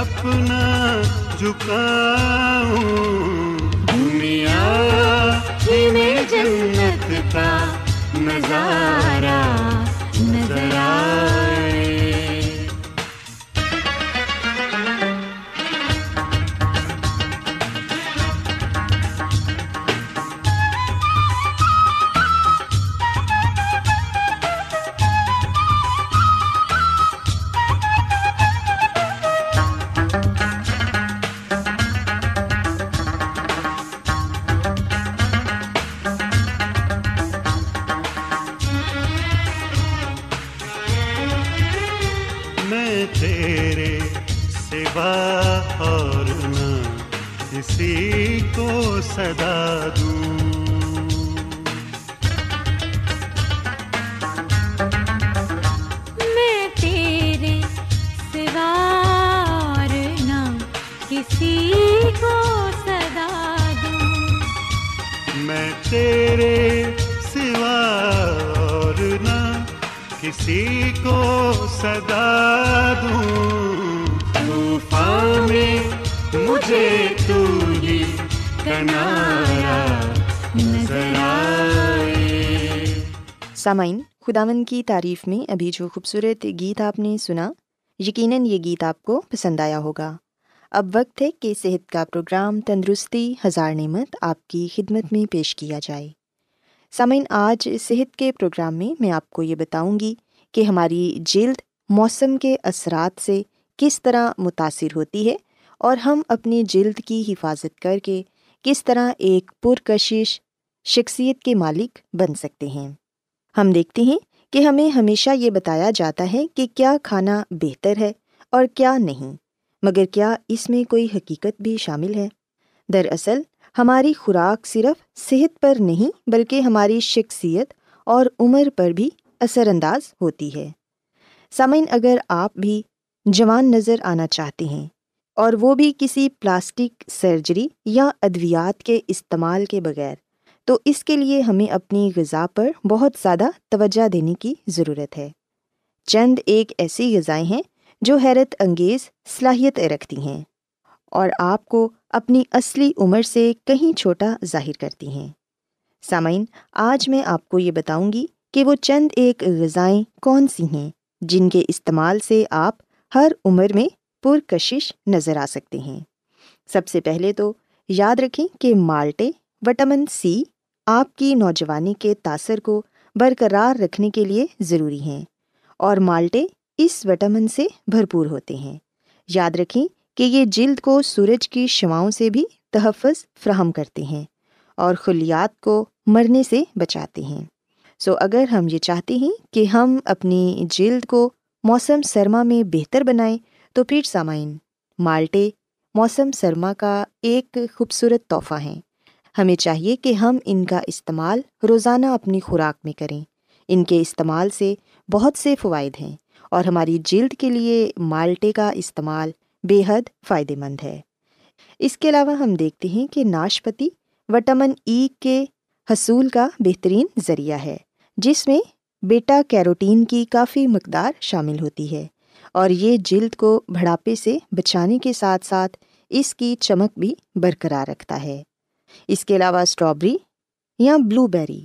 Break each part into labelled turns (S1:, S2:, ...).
S1: اپنا جھکاؤں۔ دنیا میں جنت کا نظارہ نظر آئے تیرے سوا اور نہ کسی کو صدا دوں۔ طوفان میں مجھے تو ہی کنارا نظر آئے۔
S2: سامعین خداون کی تعریف میں ابھی جو خوبصورت گیت آپ نے سنا، یقیناً یہ گیت آپ کو پسند آیا ہوگا۔ اب وقت ہے کہ صحت کا پروگرام تندرستی، ہزار نعمت آپ کی خدمت میں پیش کیا جائے۔ سامعین، آج صحت کے پروگرام میں میں آپ کو یہ بتاؤں گی کہ ہماری جلد موسم کے اثرات سے کس طرح متاثر ہوتی ہے اور ہم اپنی جلد کی حفاظت کر کے کس طرح ایک پرکشش شخصیت کے مالک بن سکتے ہیں۔ ہم دیکھتے ہیں کہ ہمیں ہمیشہ یہ بتایا جاتا ہے کہ کیا کھانا بہتر ہے اور کیا نہیں۔ مگر کیا اس میں کوئی حقیقت بھی شامل ہے؟ دراصل، ہماری خوراک صرف صحت پر نہیں بلکہ ہماری شخصیت اور عمر پر بھی اثر انداز ہوتی ہے۔ سامعین، اگر آپ بھی جوان نظر آنا چاہتے ہیں اور وہ بھی کسی پلاسٹک سرجری یا ادویات کے استعمال کے بغیر، تو اس کے لیے ہمیں اپنی غذا پر بہت زیادہ توجہ دینے کی ضرورت ہے۔ چند ایک ایسی غذائیں ہیں جو حیرت انگیز صلاحیت رکھتی ہیں اور آپ کو اپنی اصلی عمر سے کہیں چھوٹا ظاہر کرتی ہیں۔ سامعین، آج میں آپ کو یہ بتاؤں گی کہ وہ چند ایک غذائیں کون سی ہیں جن کے استعمال سے آپ ہر عمر میں پرکشش نظر آ سکتے ہیں۔ سب سے پہلے تو یاد رکھیں کہ مالٹے، وٹامن سی، آپ کی نوجوانی کے تاثر کو برقرار رکھنے کے لیے ضروری ہیں اور مالٹے اس وٹامن سے بھرپور ہوتے ہیں۔ یاد رکھیں کہ یہ جلد کو سورج کی شواؤں سے بھی تحفظ فراہم کرتے ہیں اور خلیات کو مرنے سے بچاتے ہیں۔ سو اگر ہم یہ چاہتے ہیں کہ ہم اپنی جلد کو موسم سرما میں بہتر بنائیں، تو پھر سامعین، مالٹے موسم سرما کا ایک خوبصورت تحفہ ہیں۔ ہمیں چاہیے کہ ہم ان کا استعمال روزانہ اپنی خوراک میں کریں۔ ان کے استعمال سے بہت سے فوائد ہیں۔ اور ہماری جلد کے لیے مالٹے کا استعمال بے حد فائدہ مند ہے۔ اس کے علاوہ ہم دیکھتے ہیں کہ ناشپتی وٹامن ای کے حصول کا بہترین ذریعہ ہے، جس میں بیٹا کیروٹین کی کافی مقدار شامل ہوتی ہے اور یہ جلد کو بڑھاپے سے بچانے کے ساتھ ساتھ اس کی چمک بھی برقرار رکھتا ہے۔ اس کے علاوہ اسٹرابری یا بلو بیری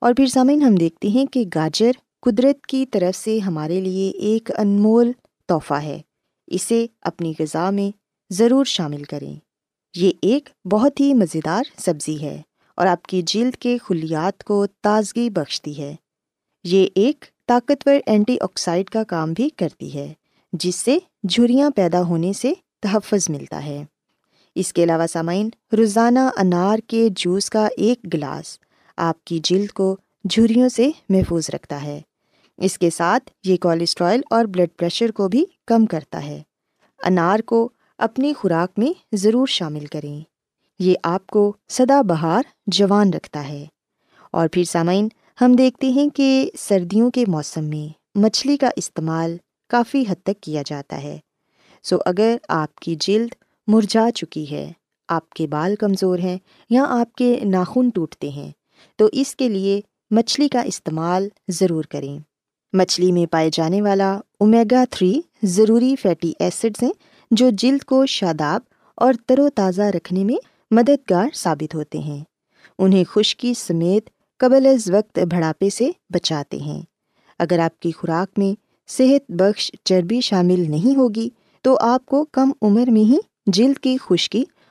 S2: اور پھر سامعین ہم دیکھتے ہیں کہ گاجر قدرت کی طرف سے ہمارے لیے ایک انمول تحفہ ہے۔ اسے اپنی غذا میں ضرور شامل کریں۔ یہ ایک بہت ہی مزیدار سبزی ہے اور آپ کی جلد کے خلیات کو تازگی بخشتی ہے۔ یہ ایک طاقتور اینٹی آکسائڈ کا کام بھی کرتی ہے، جس سے جھریاں پیدا ہونے سے تحفظ ملتا ہے۔ اس کے علاوہ سامعین، روزانہ انار کے جوس کا ایک گلاس آپ کی جلد کو جھریوں سے محفوظ رکھتا ہے۔ اس کے ساتھ یہ کولیسٹرائل اور بلڈ پریشر کو بھی کم کرتا ہے۔ انار کو اپنی خوراک میں ضرور شامل کریں۔ یہ آپ کو سدا بہار جوان رکھتا ہے۔ اور پھر سامعین، ہم دیکھتے ہیں کہ سردیوں کے موسم میں مچھلی کا استعمال کافی حد تک کیا جاتا ہے۔ سو اگر آپ کی جلد مرجھا چکی ہے، آپ کے بال کمزور ہیں یا آپ کے ناخن ٹوٹتے ہیں تو اس کے لیے مچھلی کا استعمال ضرور کریں۔ مچھلی میں پائے جانے والا اومیگا تھری ضروری فیٹی ایسڈز ہیں جو جلد کو شاداب اور تر و تازہ رکھنے میں مددگار ثابت ہوتے ہیں۔ انہیں خشکی سمیت قبل از وقت بڑھاپے سے بچاتے ہیں۔ اگر آپ کی خوراک میں صحت بخش چربی شامل نہیں ہوگی تو آپ کو کم عمر میں ہی جلد کی خشکی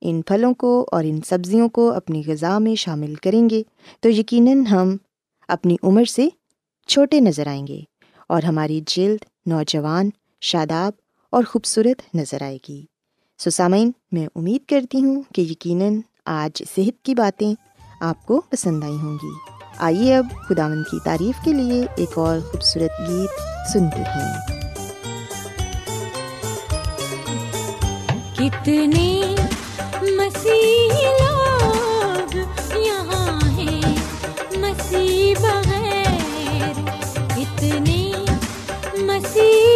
S2: ان پھلوں کو اور ان سبزیوں کو اپنی غذا میں شامل کریں گے۔ تو یقیناً ہم اپنی عمر سے چھوٹے نظر آئیں گے اور ہماری جلد، نوجوان، شاداب اور خوبصورت نظر آئے گی۔ سسامین میں امید کرتی ہوں کہ یقیناً آج صحت کی باتیں آپ کو پسند آئی ہوں گی۔ آئیے اب خداون کی تعریف کے لیے ایک اور خوبصورت گیت سنتے ہیں۔
S3: کتنے مسیح یہاں بغیر اتنے مسیح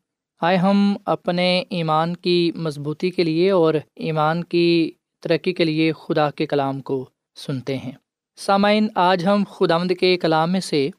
S4: آئے ہم اپنے ایمان کی مضبوطی کے لیے اور ایمان کی ترقی کے لیے خدا کے کلام کو سنتے ہیں۔ سامعین، آج ہم خدامد کے کلام میں سے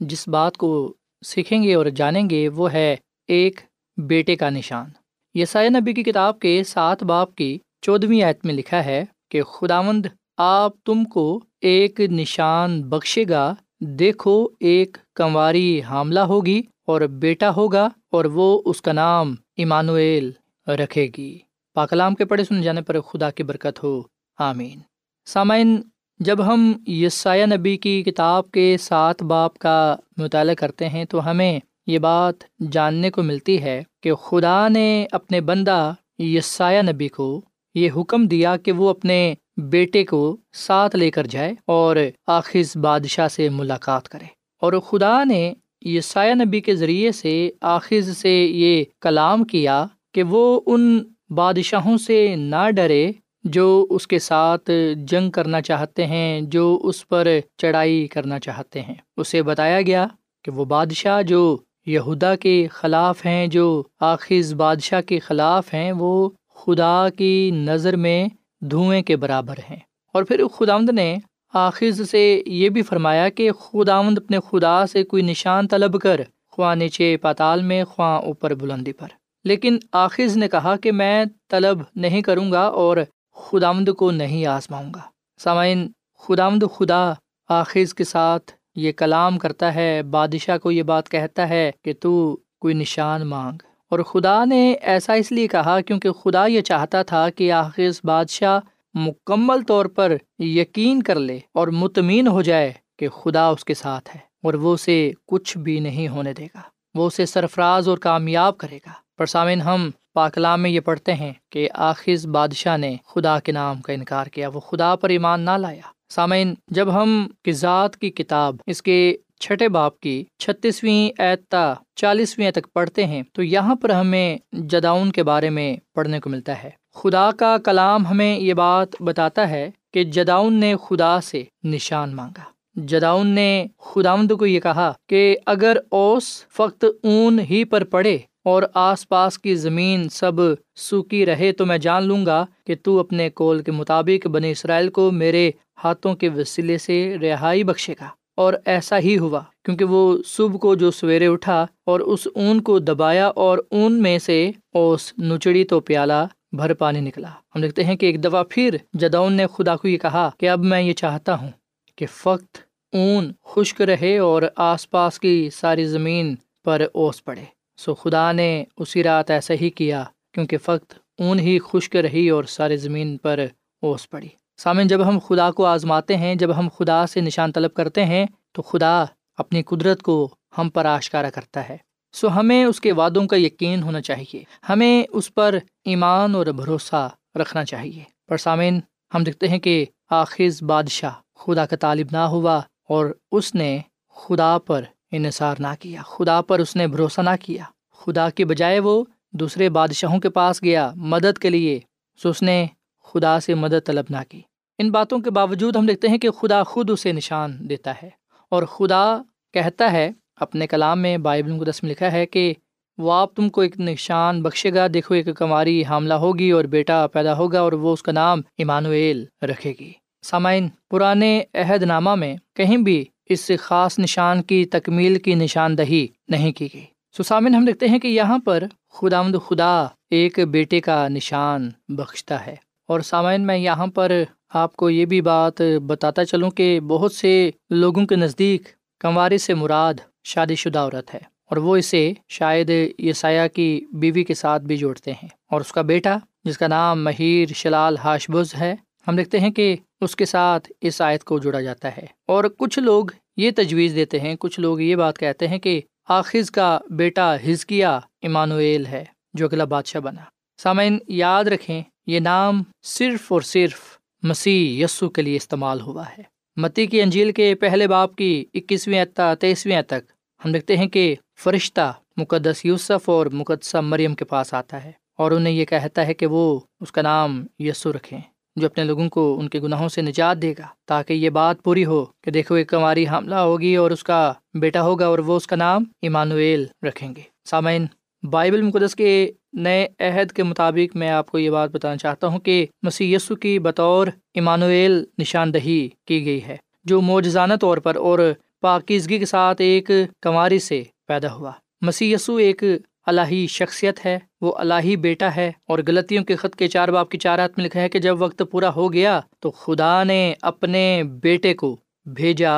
S4: جس بات کو سیکھیں گے اور جانیں گے، وہ ہے ایک بیٹے کا نشان۔ یسایہ نبی کی کتاب کے سات باپ کی چودھویں آیت میں لکھا ہے کہ خداوند، آپ تم کو ایک نشان بخشے گا، دیکھو ایک کنواری حاملہ ہوگی اور بیٹا ہوگا اور وہ اس کا نام ایمانویل رکھے گی۔ پاکلام کے پڑھے سن جانے پر خدا کی برکت ہو۔ آمین۔ سامعین، جب ہم یسایہ نبی کی کتاب کے سات باپ کا مطالعہ کرتے ہیں تو ہمیں یہ بات جاننے کو ملتی ہے کہ خدا نے اپنے بندہ یسایہ نبی کو یہ حکم دیا کہ وہ اپنے بیٹے کو ساتھ لے کر جائے اور آخذ بادشاہ سے ملاقات کرے۔ اور خدا نے یسایہ نبی کے ذریعے سے آخذ سے یہ کلام کیا کہ وہ ان بادشاہوں سے نہ ڈرے جو اس کے ساتھ جنگ کرنا چاہتے ہیں، جو اس پر چڑھائی کرنا چاہتے ہیں۔ اسے بتایا گیا کہ وہ بادشاہ جو یہودا کے خلاف ہیں، جو آخذ بادشاہ کے خلاف ہیں، وہ خدا کی نظر میں دھوئیں کے برابر ہیں۔ اور پھر خدامد نے آخذ سے یہ بھی فرمایا کہ خداوند اپنے خدا سے کوئی نشان طلب کر، خواہ نیچے پاتال میں، خواہ اوپر بلندی پر۔ لیکن آخذ نے کہا کہ میں طلب نہیں کروں گا اور خداوند کو نہیں آزماؤں گا۔ سامعین، خداوند خدا آخذ کے ساتھ یہ کلام کرتا ہے، بادشاہ کو یہ بات کہتا ہے کہ تو کوئی نشان مانگ۔ اور خدا نے ایسا اس لیے کہا کیونکہ خدا یہ چاہتا تھا کہ آخذ بادشاہ مکمل طور پر یقین کر لے اور مطمئن ہو جائے کہ خدا اس کے ساتھ ہے اور وہ اسے کچھ بھی نہیں ہونے دے گا۔ وہ اسے سرفراز اور کامیاب کرے گا۔ پر سامعین، ہم پاکلام میں یہ پڑھتے ہیں کہ آخذ بادشاہ نے خدا کے نام کا انکار کیا، وہ خدا پر ایمان نہ لایا۔ سامعین، جب ہم کزاد کی کتاب، اس کے چھٹے باپ کی چھتیسویں اعتا چالیسویں تک پڑھتے ہیں، تو یہاں پر ہمیں جداؤن کے بارے میں پڑھنے کو ملتا ہے۔ خدا کا کلام ہمیں یہ بات بتاتا ہے کہ جداؤن نے خدا سے نشان مانگا۔ جداؤن نے خداوند کو یہ کہا کہ اگر اوس فقط اون ہی پر پڑے اور آس پاس کی زمین سب سوکھی رہے تو میں جان لوں گا کہ تو اپنے کول کے مطابق بنی اسرائیل کو میرے ہاتھوں کے وسیلے سے رہائی بخشے گا۔ اور ایسا ہی ہوا، کیونکہ وہ صبح کو جو سویرے اٹھا اور اس اون کو دبایا اور اون میں سے اوس نچڑی تو پیالہ بھر پانی نکلا۔ ہم دیکھتے ہیں کہ ایک دفعہ پھر جدون نے خدا کو یہ کہا کہ اب میں یہ چاہتا ہوں کہ فقط اون خشک رہے اور آس پاس کی ساری زمین پر اوس پڑے۔ سو خدا نے اسی رات ایسا ہی کیا کیونکہ فقط اون ہی خشک رہی اور ساری زمین پر اوس پڑی۔ سامن جب ہم خدا کو آزماتے ہیں، جب ہم خدا سے نشان طلب کرتے ہیں، تو خدا اپنی قدرت کو ہم پر آشکارا کرتا ہے۔ سو ہمیں اس کے وعدوں کا یقین ہونا چاہیے۔ ہمیں اس پر ایمان اور بھروسہ رکھنا چاہیے۔ پر سامعین، ہم دیکھتے ہیں کہ آخذ بادشاہ خدا کا طالب نہ ہوا اور اس نے خدا پر انحصار نہ کیا۔ خدا پر اس نے بھروسہ نہ کیا۔ خدا کے بجائے وہ دوسرے بادشاہوں کے پاس گیا مدد کے لیے۔ سو اس نے خدا سے مدد طلب نہ کی۔ ان باتوں کے باوجود ہم دیکھتے ہیں کہ خدا خود اسے نشان دیتا ہے اور خدا کہتا ہے اپنے کلام میں بائبل مقدس میں لکھا ہے کہ وہ آپ تم کو ایک نشان بخشے گا، دیکھو ایک کماری حاملہ ہوگی اور بیٹا پیدا ہوگا اور وہ اس کا نام ایمانویل رکھے گی۔ سامعین پرانے عہد نامہ میں کہیں بھی اس خاص نشان کی تکمیل کی نشاندہی نہیں کی گئی۔ سو سامعین، ہم دیکھتے ہیں کہ یہاں پر خدا مد خدا ایک بیٹے کا نشان بخشتا ہے۔ اور سامعین، میں یہاں پر آپ کو یہ بھی بات بتاتا چلوں کہ بہت سے لوگوں کے نزدیک کنواری سے مراد شادی شدہ عورت ہے اور وہ اسے شاید یسایہ کی بیوی کے ساتھ بھی جوڑتے ہیں اور اس کا بیٹا، جس کا نام مہیر شلال ہاشبز ہے، ہم دیکھتے ہیں کہ اس کے ساتھ اس آیت کو جوڑا جاتا ہے۔ اور کچھ لوگ یہ تجویز دیتے ہیں، کچھ لوگ یہ بات کہتے ہیں کہ آخذ کا بیٹا ہزکیا ایمانویل ہے، جو اگلا بادشاہ بنا۔ سامعین، یاد رکھیں، یہ نام صرف اور صرف مسیح یسو کے لیے استعمال ہوا ہے۔ متی کی انجیل کے پہلے باپ کی اکیسویں اعتا تیئیسویں تک۔ ہم دیکھتے ہیں کہ فرشتہ مقدس یوسف اور مقدسہ مریم کے پاس آتا ہے اور انہیں یہ کہتا ہے کہ وہ اس کا نام یسو رکھیں، جو اپنے لوگوں کو ان کے گناہوں سے نجات دے گا، تاکہ یہ بات پوری ہو کہ دیکھو ایک کماری حاملہ ہوگی اور اس کا بیٹا ہوگا اور وہ اس کا نام ایمانویل رکھیں گے۔ سامعین، بائبل مقدس کے نئے عہد کے مطابق میں آپ کو یہ بات بتانا چاہتا ہوں کہ مسیح یسو کی بطور ایمانویل نشاندہی کی گئی ہے، جو موجزانہ طور پر اور پاکیزگی کے ساتھ ایک کنواری سے پیدا ہوا۔ مسیح یسو ایک الہی شخصیت ہے، وہ الہی بیٹا ہے اور غلطیوں کے خط کے چار باپ کی چارات میں لکھا ہے کہ جب وقت پورا ہو گیا تو خدا نے اپنے بیٹے کو بھیجا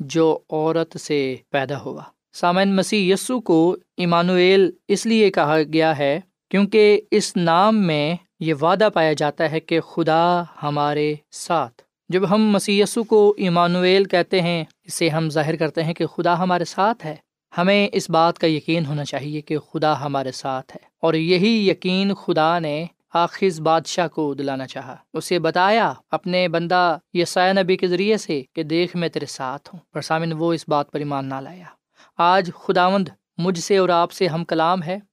S4: جو عورت سے پیدا ہوا۔ سامعین، مسیح یسو کو ایمانویل اس لیے کہا گیا ہے کیونکہ اس نام میں یہ وعدہ پایا جاتا ہے کہ خدا ہمارے ساتھ۔ جب ہم مسی کو ایمانویل کہتے ہیں، اسے ہم ظاہر کرتے ہیں کہ خدا ہمارے ساتھ ہے۔ ہمیں اس بات کا یقین ہونا چاہیے کہ خدا ہمارے ساتھ ہے۔ اور یہی یقین خدا نے آخذ بادشاہ کو دلانا چاہا۔ اسے بتایا اپنے بندہ یسایہ نبی کے ذریعے سے کہ دیکھ میں تیرے ساتھ ہوں۔ پر سامن وہ اس بات پر ایمان نہ لایا۔ آج خداوند مجھ سے اور آپ سے ہم کلام ہے۔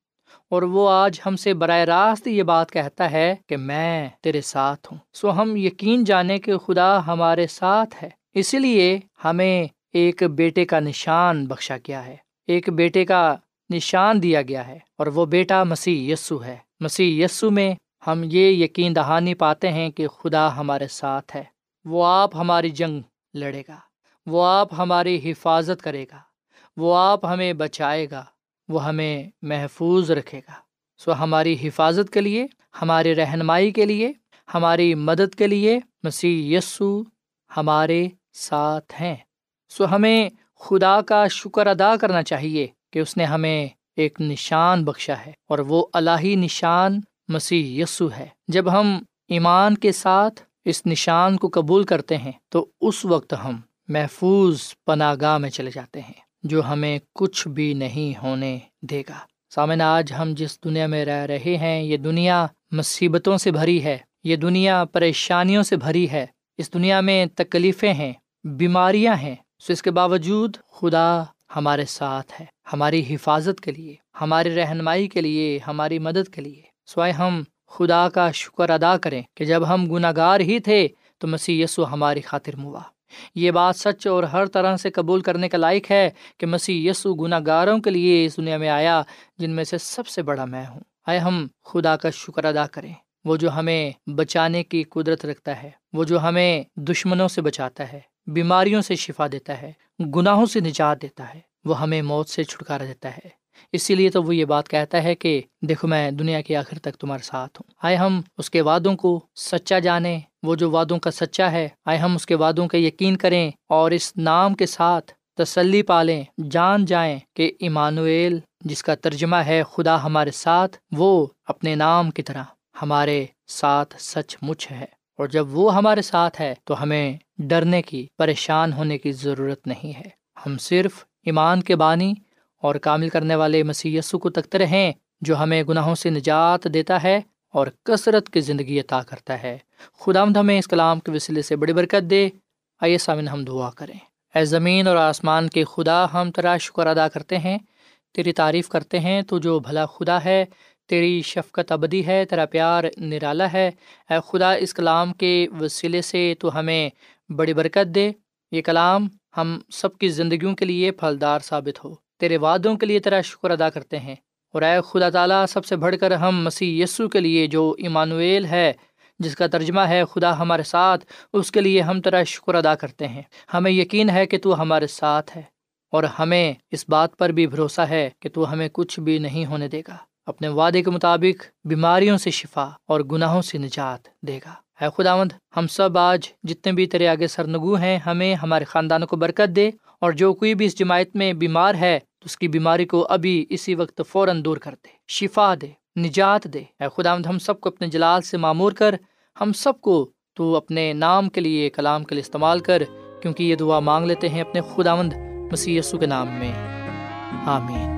S4: اور وہ آج ہم سے براہ راست یہ بات کہتا ہے کہ میں تیرے ساتھ ہوں۔ سو ہم یقین جانے کہ خدا ہمارے ساتھ ہے۔ اسی لیے ہمیں ایک بیٹے کا نشان بخشا گیا ہے۔ ایک بیٹے کا نشان دیا گیا ہے اور وہ بیٹا مسیح یسو ہے۔ مسیح یسو میں ہم یہ یقین دہانی پاتے ہیں کہ خدا ہمارے ساتھ ہے۔ وہ آپ ہماری جنگ لڑے گا۔ وہ آپ ہماری حفاظت کرے گا۔ وہ آپ ہمیں بچائے گا۔ وہ ہمیں محفوظ رکھے گا۔ سو ہماری حفاظت کے لیے ہماری رہنمائی کے لیے، ہماری مدد کے لیے مسیح یسو ہمارے ساتھ ہیں۔ سو ہمیں خدا کا شکر ادا کرنا چاہیے کہ اس نے ہمیں ایک نشان بخشا ہے اور وہ الہی نشان مسیح یسو ہے۔ جب ہم ایمان کے ساتھ اس نشان کو قبول کرتے ہیں، تو اس وقت ہم محفوظ پناہ گاہ میں چلے جاتے ہیں۔ جو ہمیں کچھ بھی نہیں ہونے دے گا۔ سامن آج ہم جس دنیا میں رہ رہے ہیں، یہ دنیا مصیبتوں سے بھری ہے، یہ دنیا پریشانیوں سے بھری ہے، اس دنیا میں تکلیفیں ہیں، بیماریاں ہیں۔ سو اس کے باوجود خدا ہمارے ساتھ ہے، ہماری حفاظت کے لیے، ہماری رہنمائی کے لیے، ہماری مدد کے لیے۔ سوائے ہم خدا کا شکر ادا کریں کہ جب ہم گناہ گار ہی تھے، تو مسیح یسو ہماری خاطر موا۔ یہ بات سچ اور ہر طرح سے قبول کرنے کا لائق ہے کہ مسیح یسو گناہ گاروں کے لیے اس دنیا میں آیا، جن میں سے سب سے بڑا میں ہوں۔ آئے ہم خدا کا شکر ادا کریں۔ وہ جو ہمیں بچانے کی قدرت رکھتا ہے، وہ جو ہمیں دشمنوں سے بچاتا ہے، بیماریوں سے شفا دیتا ہے، گناہوں سے نجات دیتا ہے، وہ ہمیں موت سے چھٹکارا دیتا ہے۔ اسی لیے تو وہ یہ بات کہتا ہے کہ دیکھو میں دنیا کے آخر تک تمہارے ساتھ ہوں۔ آئے ہم اس کے وعدوں کو سچا جانے، وہ جو وعدوں کا سچا ہے، آئے ہم اس کے وعدوں کا یقین کریں اور اس نام کے ساتھ تسلی پالیں، جان جائیں کہ ایمانویل جس کا ترجمہ ہے خدا ہمارے ساتھ، وہ اپنے نام کی طرح ہمارے ساتھ سچ مچ ہے۔ اور جب وہ ہمارے ساتھ ہے تو ہمیں ڈرنے کی، پریشان ہونے کی ضرورت نہیں ہے۔ ہم صرف ایمان کے بانی اور کامل کرنے والے مسی کو تکتے رہیں، جو ہمیں گناہوں سے نجات دیتا ہے اور کثرت کی زندگی عطا کرتا ہے۔ خدا مد ہمیں اس کلام کے وسیلے سے بڑی برکت دے۔ آئیے سامن ہم دعا کریں۔ اے زمین اور آسمان کے خدا، ہم تیرا شکر ادا کرتے ہیں۔ تیری تعریف کرتے ہیں، تو جو بھلا خدا ہے، تیری شفقت ابدی ہے، تیرا پیار نرالا ہے۔ اے خدا، اس کلام کے وسیلے سے تو ہمیں بڑی برکت دے۔ یہ کلام ہم سب کی زندگیوں کے لیے پھلدار ثابت ہو۔ تیرے وعدوں کے لیے تیرا شکر ادا کرتے ہیں۔ اور اے خدا تعالیٰ، سب سے بڑھ کر ہم مسیح یسو کے لیے جو ایمانویل ہے، جس کا ترجمہ ہے خدا ہمارے ساتھ، اس کے لیے ہم تیرا شکر ادا کرتے ہیں۔ ہمیں یقین ہے کہ تو ہمارے ساتھ ہے، اور ہمیں اس بات پر بھی بھروسہ ہے کہ تو ہمیں کچھ بھی نہیں ہونے دے گا۔ اپنے وعدے کے مطابق بیماریوں سے شفا اور گناہوں سے نجات دے گا۔ اے خداوند، ہم سب آج جتنے بھی تیرے آگے سرنگو ہیں، ہمیں ہمارے خاندانوں کو برکت دے، اور جو کوئی بھی اس جماعت میں بیمار ہے اس کی بیماری کو ابھی اسی وقت فوراً دور کر دے۔ شفا دے، نجات دے۔ اے خداوند، ہم سب کو اپنے جلال سے معمور کر۔ ہم سب کو تو اپنے نام کے لیے، کلام کے لیے استعمال کر، کیونکہ یہ دعا مانگ لیتے ہیں اپنے خداوند مسیح یسو کے نام میں۔ آمین۔